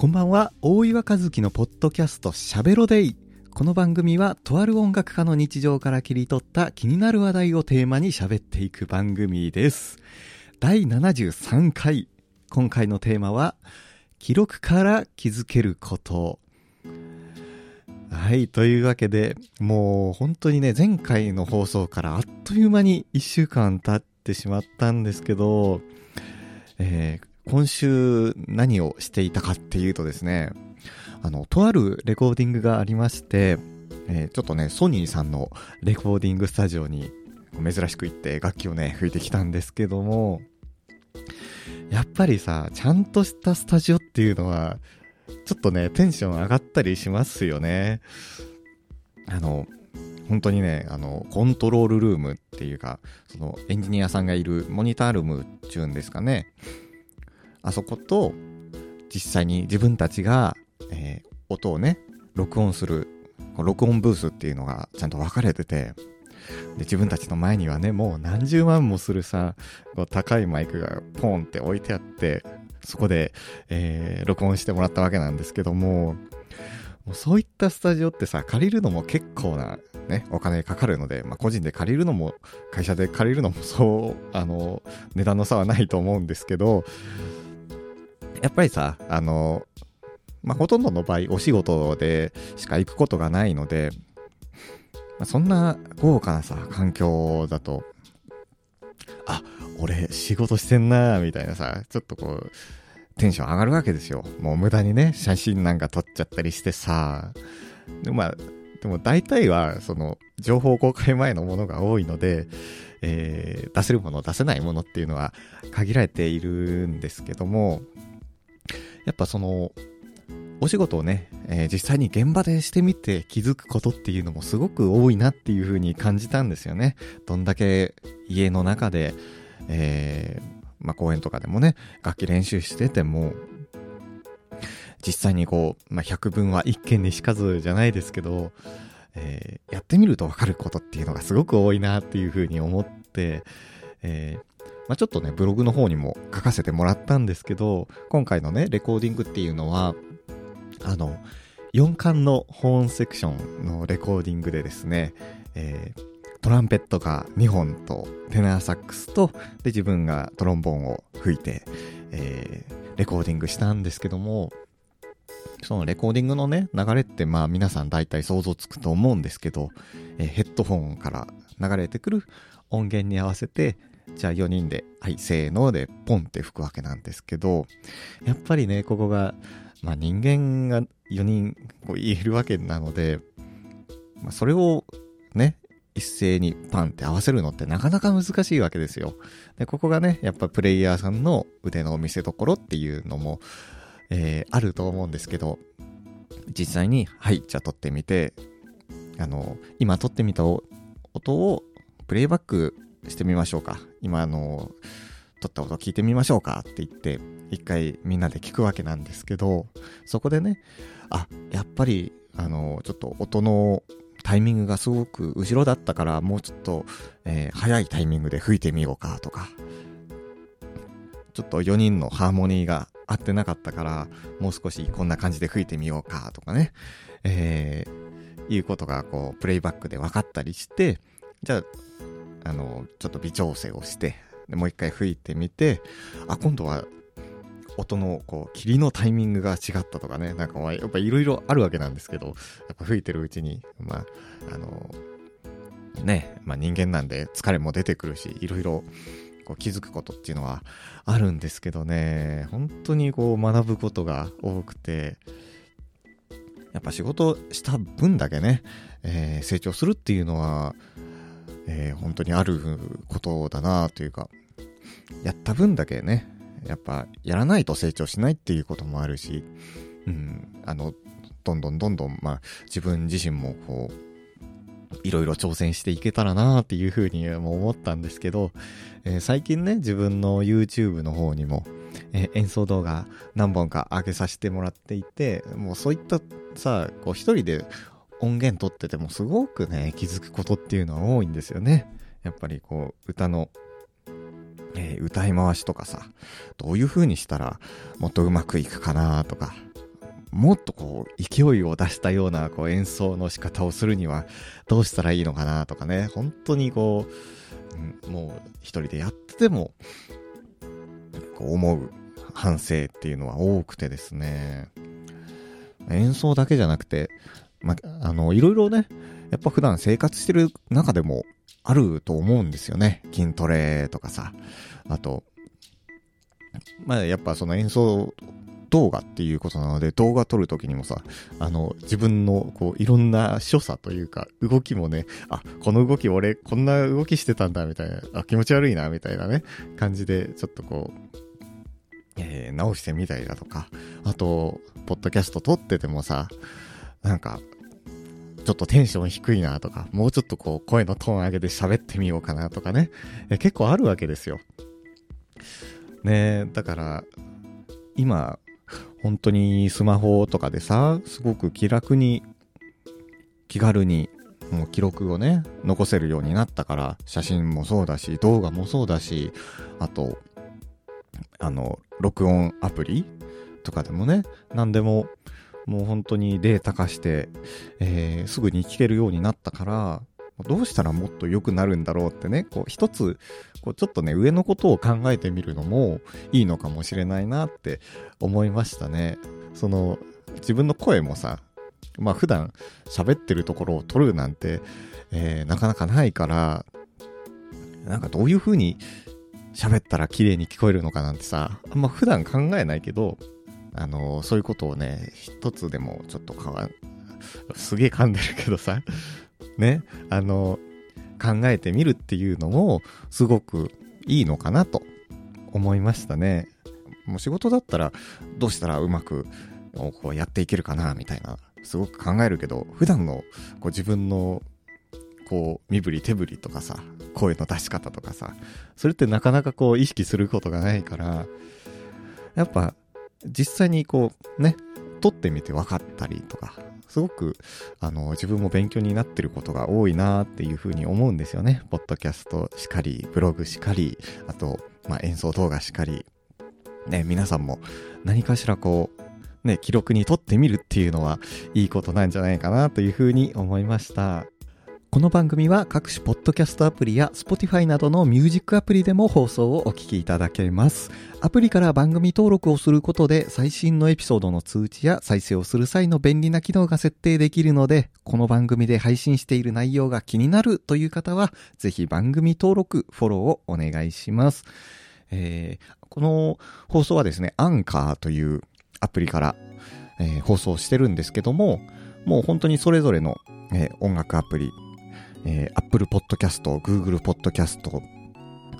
こんばんは。大岩和樹のポッドキャストしゃべろデイこの番組はとある音楽家の日常から切り取った気になる話題をテーマに喋っていく番組です。第73回。今回のテーマは記録から気づけること。はい。というわけで、もう本当にね、前回の放送からあっという間に1週間経ってしまったんですけど、えー、今週何をしていたかっていうとですね、あの、とあるレコーディングがありまして、えー、ちょっとね、ソニーさんのレコーディングスタジオに珍しく行って楽器をね、吹いてきたんですけども、やっぱりさ、ちゃんとしたスタジオっていうのは、ちょっとね、テンション上がったりしますよね。あの、本当にね、あの、コントロールルームっていうか、そのエンジニアさんがいるモニタールームっていうんですかね。あそこと、実際に自分たちが、えー、音をね、録音する、録音ブースっていうのがちゃんと分かれてて、で、自分たちの前にはね、もう何十万もするさ、こう高いマイクがポンって置いてあって、そこで、えー、録音してもらったわけなんですけども、もうそういったスタジオってさ、借りるのも結構な、ね、お金かかるので、まあ、個人で借りるのも、会社で借りるのもそう、あの、値段の差はないと思うんですけど、やっぱりさ、あの、まあ、ほとんどの場合、お仕事でしか行くことがないので、まあ、そんな豪華なさ、環境だと、あ、俺仕事してんなーみたいなさ、ちょっとこう、テンション上がるわけですよ。もう無駄にね、写真なんか撮っちゃったりしてさ。でまあ、でも大体は、その、情報公開前のものが多いので、えー、出せるもの、出せないものっていうのは限られているんですけども、やっぱその、お仕事をね、えー、実際に現場でしてみて気づくことっていうのもすごく多いなっていう風に感じたんですよね。どんだけ家の中で、えー、まあ、公園とかでもね、楽器練習してても、実際にこう、まあ、百聞は一見にしかずじゃないですけど、えー、やってみるとわかることっていうのがすごく多いなっていうふうに思って、えー、まあ、ちょっとね、ブログの方にも書かせてもらったんですけど、今回のね、レコーディングっていうのは、あの、4巻のホーンセクションのレコーディングでですね、えー、トランペットが2本とテナーサックスとで自分がトロンボーンを吹いて、えー、レコーディングしたんですけどもそのレコーディングのね流れってまあ皆さん大体想像つくと思うんですけど、えー、ヘッドホンから流れてくる音源に合わせてじゃあ4人で、はい、せーのでポンって吹くわけなんですけど、やっぱりね、ここが、まあ人間が4人こう言えるわけなので、まあそれをね、一斉にパンって合わせるのってなかなか難しいわけですよ。で、ここがね、やっぱプレイヤーさんの腕の見せ所っていうのも、えー、あると思うんですけど、実際に、はい、じゃあ撮ってみて、あの、今撮ってみた音をプレイバックしてみましょうか。今、あの、撮った音聞いてみましょうかって言って、一回みんなで聞くわけなんですけど、そこでね、あ、やっぱり、あの、ちょっと音のタイミングがすごく後ろだったからもうちょっと、えー、早いタイミングで吹いてみようかとかちょっと4人のハーモニーが合ってなかったからもう少しこんな感じで吹いてみようかとかね、えー、いうことがこうプレイバックで分かったりしてじゃああのちょっと微調整をしてでもう一回吹いてみてあ今度は音のこう霧のタイミングが違ったとかね、なんかやっぱいろいろあるわけなんですけど、やっぱ吹いてるうちに、まあ、あの、ね、まあ人間なんで疲れも出てくるし、いろいろこう気づくことっていうのはあるんですけどね、本当にこう学ぶことが多くて、やっぱ仕事した分だけね、えー、成長するっていうのは、えー、本当にあることだなというか、やった分だけね、やっぱやらないと成長しないっていうこともあるし、うん、あの、どんどんどんどん、まあ、自分自身もこう、いろいろ挑戦していけたらなっていうふうに思ったんですけど、えー、最近ね、自分の YouTube の方にも、えー、演奏動画何本か上げさせてもらっていて、もうそういったさ、こう一人で音源取っててもすごくね、気づくことっていうのは多いんですよね。やっぱりこう、歌のえー、歌い回しとかさ、どういう風にしたらもっとうまくいくかなとか、もっとこう、勢いを出したようなこう演奏の仕方をするにはどうしたらいいのかなとかね、本当にこう、うん、もう一人でやってても、こう思う反省っていうのは多くてですね、演奏だけじゃなくて、ま、あの、いろいろね、やっぱ普段生活してる中でもあると思うんですよね。筋トレとかさ。あと、まあやっぱその演奏動画っていうことなので、動画撮るときにもさ、あの、自分の、こう、いろんな所作というか、動きもね、あ、この動き俺、こんな動きしてたんだ、みたいな、あ、気持ち悪いな、みたいなね、感じで、ちょっとこう、えー、直してみたりだとか、あと、ポッドキャスト撮っててもさ、なんか、ちょっとテンション低いなとか、もうちょっとこう、声のトーン上げて喋ってみようかなとかね、え結構あるわけですよ。ねだから、今、本当にスマホとかでさ、すごく気楽に、気軽に、もう記録をね、残せるようになったから、写真もそうだし、動画もそうだし、あと、あの、録音アプリとかでもね、何でも、もう本当にデータ化して、えー、すぐに聞けるようになったから、どうしたらもっと良くなるんだろうってね、こう一つ、こうちょっとね、上のことを考えてみるのもいいのかもしれないなって思いましたね。その、自分の声もさ、まあ普段喋ってるところを撮るなんて、えー、なかなかないから、なんかどういう風に喋ったら綺麗に聞こえるのかなんてさ、あんま普段考えないけど、あの、そういうことをね、一つでもちょっとかわ、すげえ噛んでるけどさ、ね、あの、考えてみるっていうのも、すごくいいのかなと思いましたね。もう仕事だったら、どうしたらうまくこうやっていけるかな、みたいな、すごく考えるけど、普段のこう自分のこう、身振り手振りとかさ、声の出し方とかさ、それってなかなかこう意識することがないから、やっぱ実際にこうね、撮ってみて分かったりとか、すごく、あの、自分も勉強になってることが多いなっていうふうに思うんですよね。ポッドキャストしかり、ブログしかり、あと、まあ、演奏動画しかり。ね、皆さんも何かしらこう、ね、記録に撮ってみるっていうのはいいことなんじゃないかなというふうに思いました。この番組は各種ポッドキャストアプリや Spotify などのミュージックアプリでも放送をお聞きいただけます。アプリから番組登録をすることで最新のエピソードの通知や再生をする際の便利な機能が設定できるので、この番組で配信している内容が気になるという方は、ぜひ番組登録、フォローをお願いします。えー、この放送はですね、アンカーというアプリから、えー、放送してるんですけども、もう本当にそれぞれの、えー、音楽アプリ、えー、Apple Podcast、Google Podcast、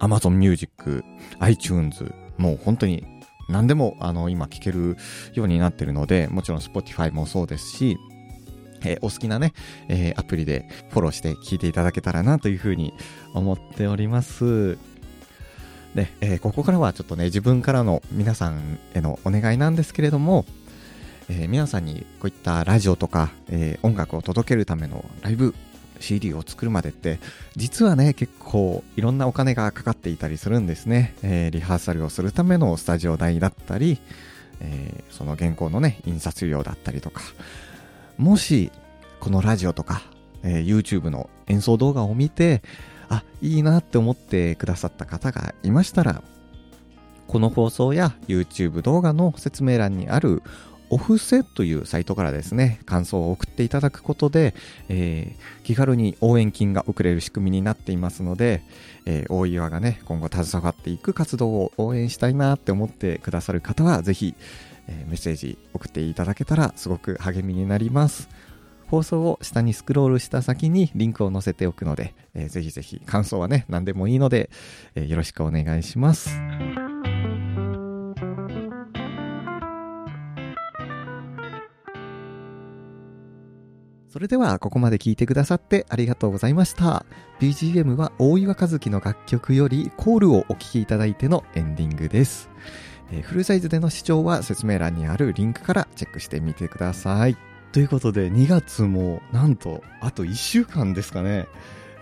Amazon Music、iTunes、もう本当に何でもあの今聞けるようになってるので、もちろん Spotify もそうですし、えー、お好きなね、えー、アプリでフォローして聞いていただけたらなというふうに思っております。で、えー、ここからはちょっとね、自分からの皆さんへのお願いなんですけれども、えー、皆さんにこういったラジオとか、えー、音楽を届けるためのライブ CD を作るまでって実はね結構いろんなお金がかかっていたりするんですね、えー、リハーサルをするためのスタジオ代だったり、えー、その原稿のね印刷料だったりとか。もしこのラジオとか、えー、YouTube の演奏動画を見てあいいなって思ってくださった方がいましたらこの放送や YouTube 動画の説明欄にあるオフセというサイトからですね、感想を送っていただくことで、えー、気軽に応援金が送れる仕組みになっていますので、えー、大岩がね、今後携わっていく活動を応援したいなって思ってくださる方は、ぜひ、えー、メッセージ送っていただけたらすごく励みになります。放送を下にスクロールした先にリンクを載せておくので、えー、ぜひぜひ感想はね、何でもいいので、えー、よろしくお願いします。それではここまで聞いてくださってありがとうございました。BGM は大岩和樹の楽曲よりコールをお聴きいただいてのエンディングです。えー、フルサイズでの視聴は説明欄にあるリンクからチェックしてみてください。ということで2月もなんとあと1週間ですかね。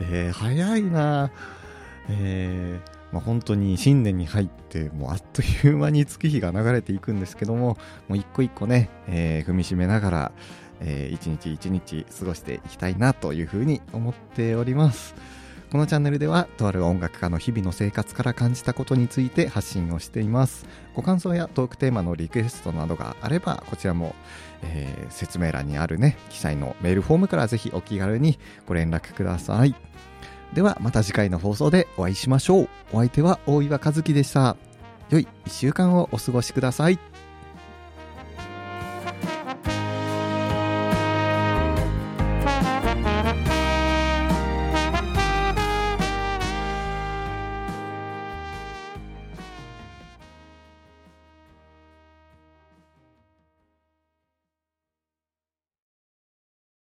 えー、早いなえー、まあ、本当に新年に入ってもうあっという間に月日が流れていくんですけどももう一個一個ね、えー、踏みしめながら、えー、一日一日過ごしていきたいなというふうに思っております。このチャンネルではとある音楽家の日々の生活から感じたことについて発信をしています。ご感想やトークテーマのリクエストなどがあればこちらも、えー、説明欄にあるね記載のメールフォームからぜひお気軽にご連絡ください。ではまた次回の放送でお会いしましょう。お相手は大岩和樹でした。良い1週間をお過ごしください。